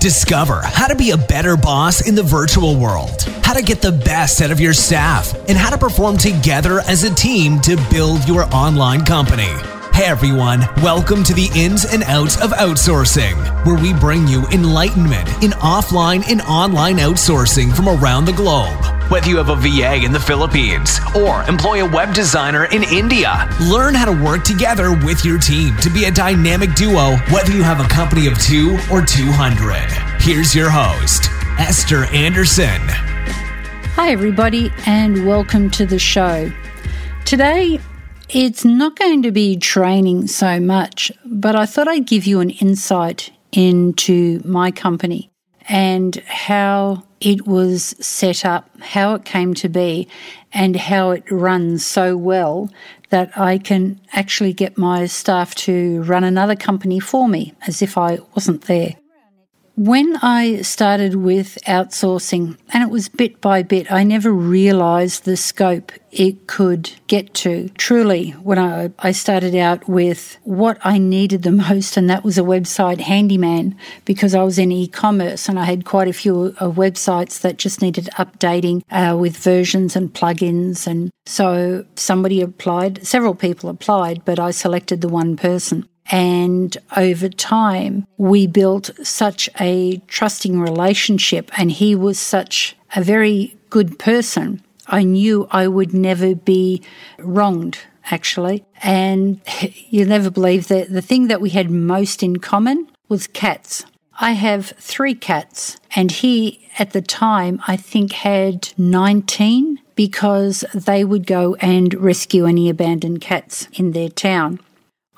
Discover how to be a better boss in the virtual world, how to get the best out of your staff, and how to perform together as a team to build your online company. Hey everyone, welcome to the ins and outs of outsourcing, where we bring you enlightenment in offline and online outsourcing from around the globe. Whether you have a VA in the Philippines or employ a web designer in India, learn how to work together with your team to be a dynamic duo, whether you have a company of two or 200. Here's your host, Esther Anderson. Hi, everybody, and welcome to the show. Today, it's not going to be training so much, but I thought I'd give you an insight into my company and how it was set up, how it came to be, and how it runs so well that I can actually get my staff to run another company for me as if I wasn't there. When I started with outsourcing, and it was bit by bit, I never realized the scope it could get to. Truly, when I, I started out with what I needed the most, and that was a website handyman, because I was in e commerce and I had quite a few uh, websites that just needed updating uh, with versions and plugins. And so somebody applied, several people applied, but I selected the one person. And over time, we built such a trusting relationship, and he was such a very good person. I knew I would never be wronged, actually. And you'll never believe that the thing that we had most in common was cats. I have three cats, and he, at the time, I think had 19 because they would go and rescue any abandoned cats in their town.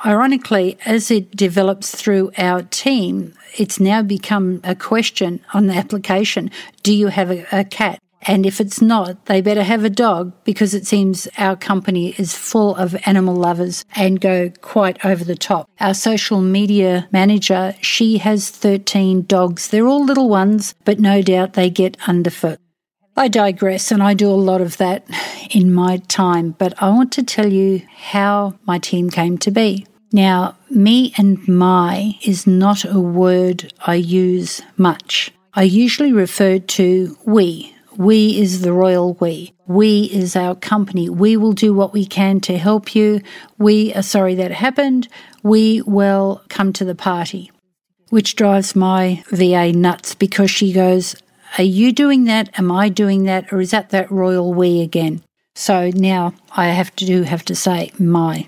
Ironically, as it develops through our team, it's now become a question on the application do you have a, a, cat? And if it's not, they better have a dog because it seems our company is full of animal lovers and go quite over the top. Our social media manager, she has 13 dogs. They're all little ones, but no doubt they get underfoot. I digress and I do a lot of that in my time, but I want to tell you how my team came to be. Now, me and my is not a word I use much. I usually refer to we. We is the royal we. We is our company. We will do what we can to help you. We are sorry that happened. We will come to the party. Which drives my VA nuts because she goes, Are you doing that? Am I doing that? Or is that that royal we again? So now I have to do have to say my.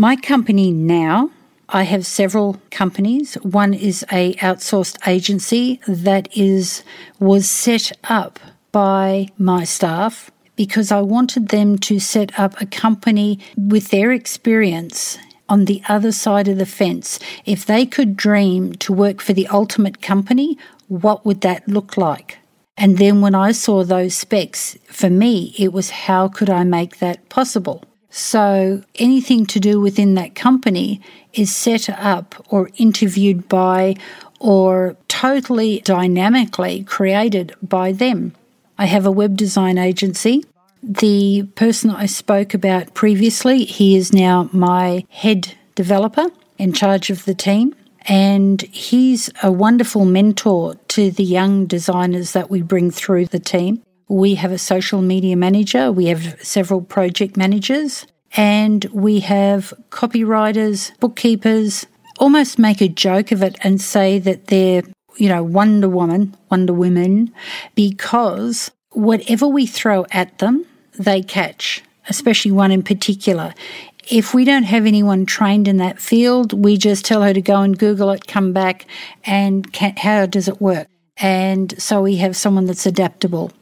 My company now, I have several companies. One is a outsourced agency that is was set up by my staff because I wanted them to set up a company with their experience on the other side of the fence. If they could dream to work for the ultimate company, what would that look like? And then when I saw those specs, for me, it was how could I make that possible? So anything to do within that company is set up or interviewed by or totally dynamically created by them. I have a web design agency. The person I spoke about previously, he is now my head developer in charge of the team. And he's a wonderful mentor to the young designers that we bring through the team. We have a social media manager, we have several project managers, and we have copywriters, bookkeepers, almost make a joke of it and say that they're, you know, Wonder Woman, Wonder Women, because whatever we throw at them, they catch, especially one in particular. If we don't have anyone trained in that field, we just tell her to go and Google it, come back, and can, how does it work? And so we have someone that's adaptable.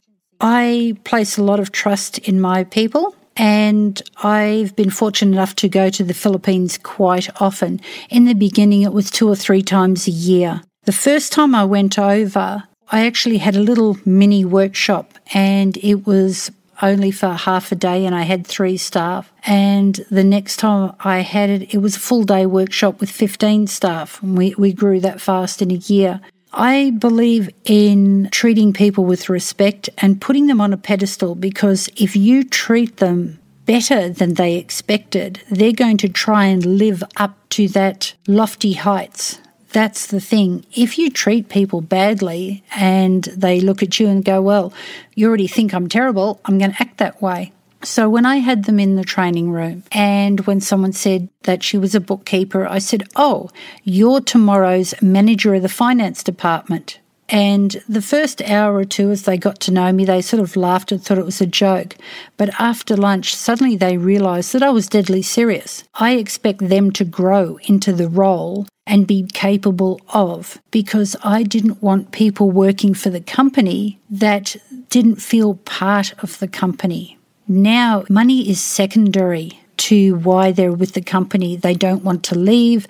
I place a lot of trust in my people. And I've been fortunate enough to go to the Philippines quite often. In the beginning, it was two or three times a year. The first time I went over, I actually had a little mini workshop and it was only for half a day and I had three staff. And the next time I had it, it was a full day workshop with 15 staff. And we, we grew that fast in a year. I believe in treating people with respect and putting them on a pedestal because if you treat them better than they expected, they're going to try and live up to that lofty heights that's the thing. If you treat people badly and they look at you and go, Well, you already think I'm terrible, I'm going to act that way. So when I had them in the training room and when someone said that she was a bookkeeper, I said, Oh, you're tomorrow's manager of the finance department. And the first hour or two, as they got to know me, they sort of laughed and thought it was a joke. But after lunch, suddenly they realised that I was deadly serious. I expect them to grow into the role and be capable of because I didn't want people working for the company that didn't feel part of the company. Now, money is secondary to why they're with the company. They don't want to leave.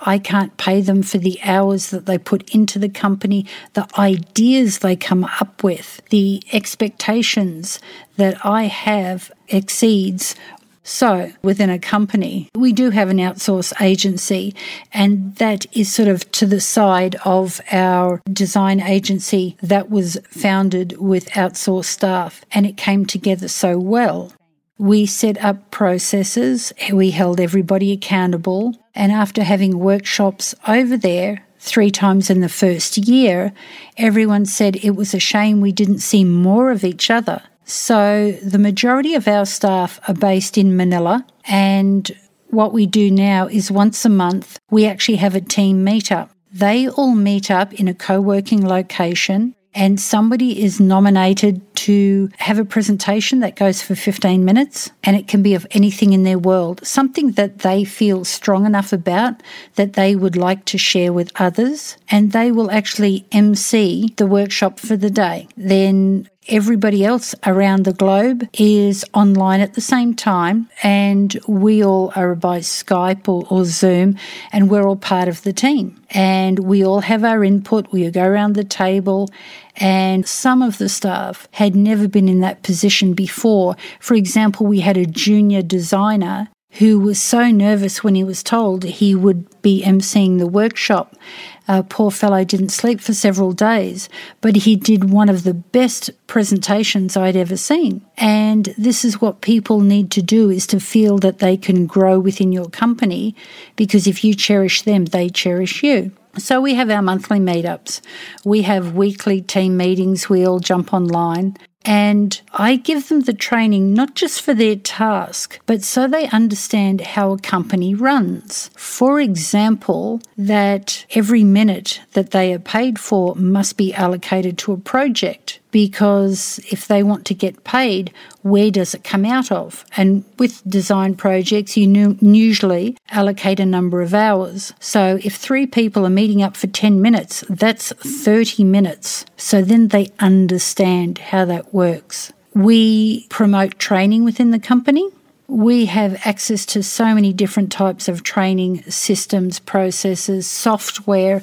I can't pay them for the hours that they put into the company, the ideas they come up with, the expectations that I have exceeds so, within a company, we do have an outsource agency, and that is sort of to the side of our design agency that was founded with outsourced staff, and it came together so well. We set up processes, we held everybody accountable, and after having workshops over there three times in the first year, everyone said it was a shame we didn't see more of each other. So the majority of our staff are based in Manila, and what we do now is once a month we actually have a team meetup. They all meet up in a co working location and somebody is nominated to have a presentation that goes for 15 minutes and it can be of anything in their world, something that they feel strong enough about that they would like to share with others, and they will actually MC the workshop for the day. Then everybody else around the globe is online at the same time, and we all are by Skype or, or, Zoom, and we're all part of the team. And we all have our input. We go around the table, and some of the staff had never been in that position before. For example, we had a junior designer who was so nervous when he was told he would be emceeing the workshop. Uh, poor fellow didn't sleep for several days, but he did one of the best presentations I'd ever seen. And this is what people need to do is to feel that they can grow within your company because if you cherish them, they cherish you. So we have our monthly meetups. We have weekly team meetings. We all jump online. And I give them the training not just for their task, but so they understand how a company runs. For example, that every minute that they are paid for must be allocated to a project because if they want to get paid, where does it come out of? And with design projects, you usually allocate a number of hours. So if three people are meeting up for 10 minutes, that's 30 minutes. So then they understand how that works. We promote training within the company. We have access to so many different types of training systems, processes, software,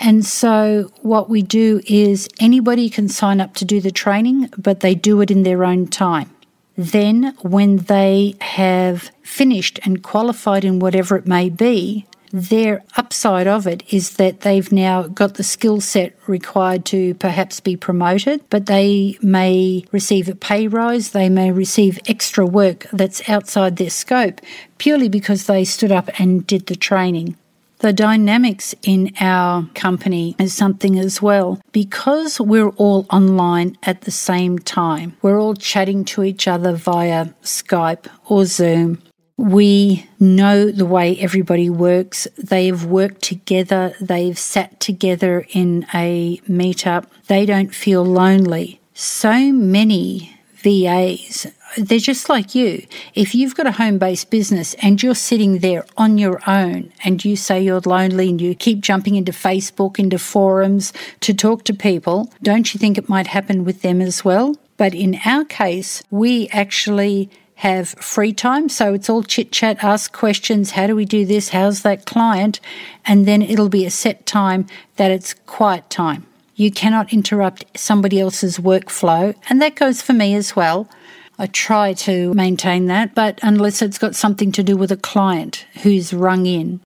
and so, what we do is anybody can sign up to do the training, but they do it in their own time. Then, when they have finished and qualified in whatever it may be, their upside of it is that they've now got the skill set required to perhaps be promoted, but they may receive a pay rise, they may receive extra work that's outside their scope purely because they stood up and did the training. The dynamics in our company is something as well. Because we're all online at the same time, we're all chatting to each other via Skype or Zoom. We know the way everybody works. They've worked together, they've sat together in a meetup. They don't feel lonely. So many VAs they're just like you. If you've got a home based business and you're sitting there on your own and you say you're lonely and you keep jumping into Facebook, into forums to talk to people, don't you think it might happen with them as well? But in our case, we actually have free time. So it's all chit chat, ask questions. How do we do this? How's that client? And then it'll be a set time that it's quiet time. You cannot interrupt somebody else's workflow. And that goes for me as well. I try to maintain that, but unless it's got something to do with a client who's rung in.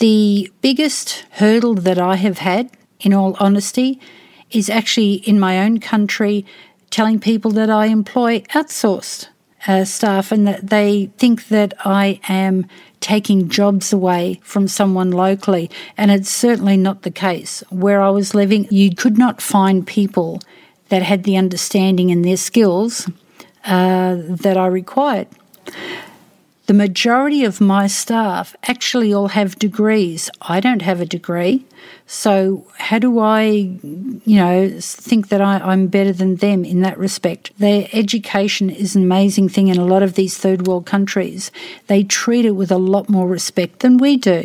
The biggest hurdle that I have had, in all honesty, is actually in my own country telling people that I employ outsourced uh, staff and that they think that I am taking jobs away from someone locally. And it's certainly not the case. Where I was living, you could not find people that had the understanding and their skills uh, that I required. The majority of my staff actually all have degrees. I don't have a degree. So, how do I, you know, think that I, am better than them in that respect? Their education is an amazing thing in a lot of these third world countries. They treat it with a lot more respect than we do.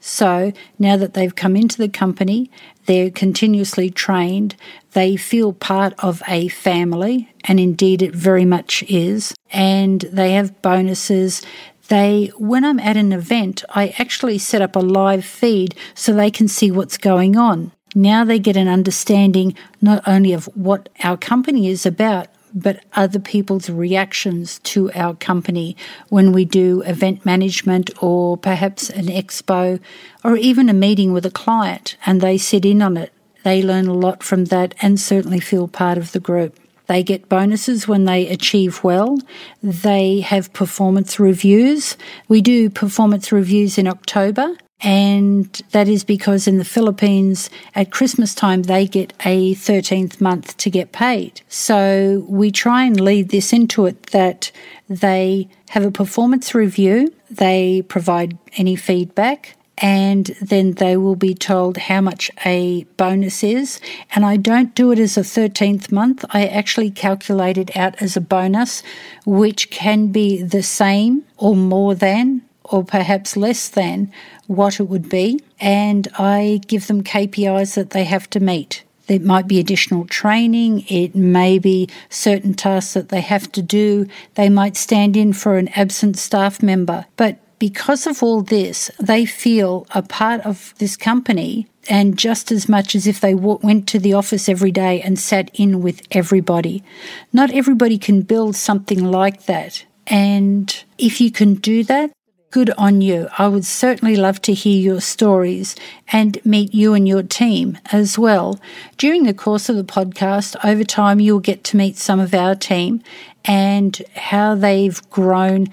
So now that they've come into the company, they're continuously trained, they feel part of a family, and indeed it very much is, and they have bonuses. They, when I'm at an event, I actually set up a live feed so they can see what's going on. Now they get an understanding not only of what our company is about, but other people's reactions to our company when we do event management or perhaps an expo or even a meeting with a client and they sit in on it. They learn a lot from that and certainly feel part of the group. They get bonuses when they achieve well. They have performance reviews. We do performance reviews in October and that is because in the Philippines at Christmas time they get a 13th month to get paid. So we try and lead this into it that they have a performance review, they provide any feedback, and then they will be told how much a bonus is. And I don't do it as a 13th month, I actually calculate it out as a bonus, which can be the same or more than or perhaps less than what it would be, and I give them KPIs that they have to meet. It might be additional training, it may be certain tasks that they have to do, they might stand in for an absent staff member. But because of all this, they feel a part of this company and just as much as if they w- went to the office every day and sat in with everybody. Not everybody can build something like that. And if you can do that, Good on you. I would certainly love to hear your stories and meet you and your team as well. During the course of the podcast, over time, you'll get to meet some of our team and how they've grown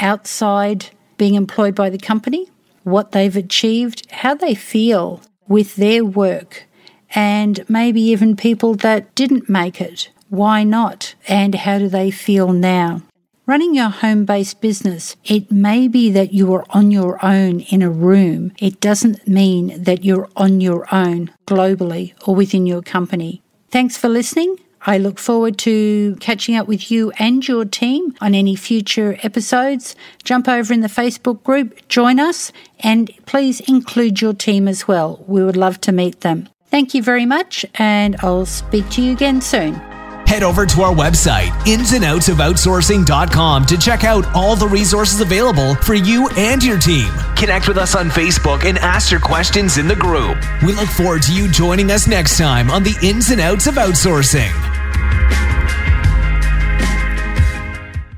outside being employed by the company, what they've achieved, how they feel with their work, and maybe even people that didn't make it. Why not? And how do they feel now? Running your home based business, it may be that you are on your own in a room. It doesn't mean that you're on your own globally or within your company. Thanks for listening. I look forward to catching up with you and your team on any future episodes. Jump over in the Facebook group, join us, and please include your team as well. We would love to meet them. Thank you very much, and I'll speak to you again soon head over to our website, insandoutsofoutsourcing.com, to check out all the resources available for you and your team. Connect with us on Facebook and ask your questions in the group. We look forward to you joining us next time on the Ins and Outs of Outsourcing.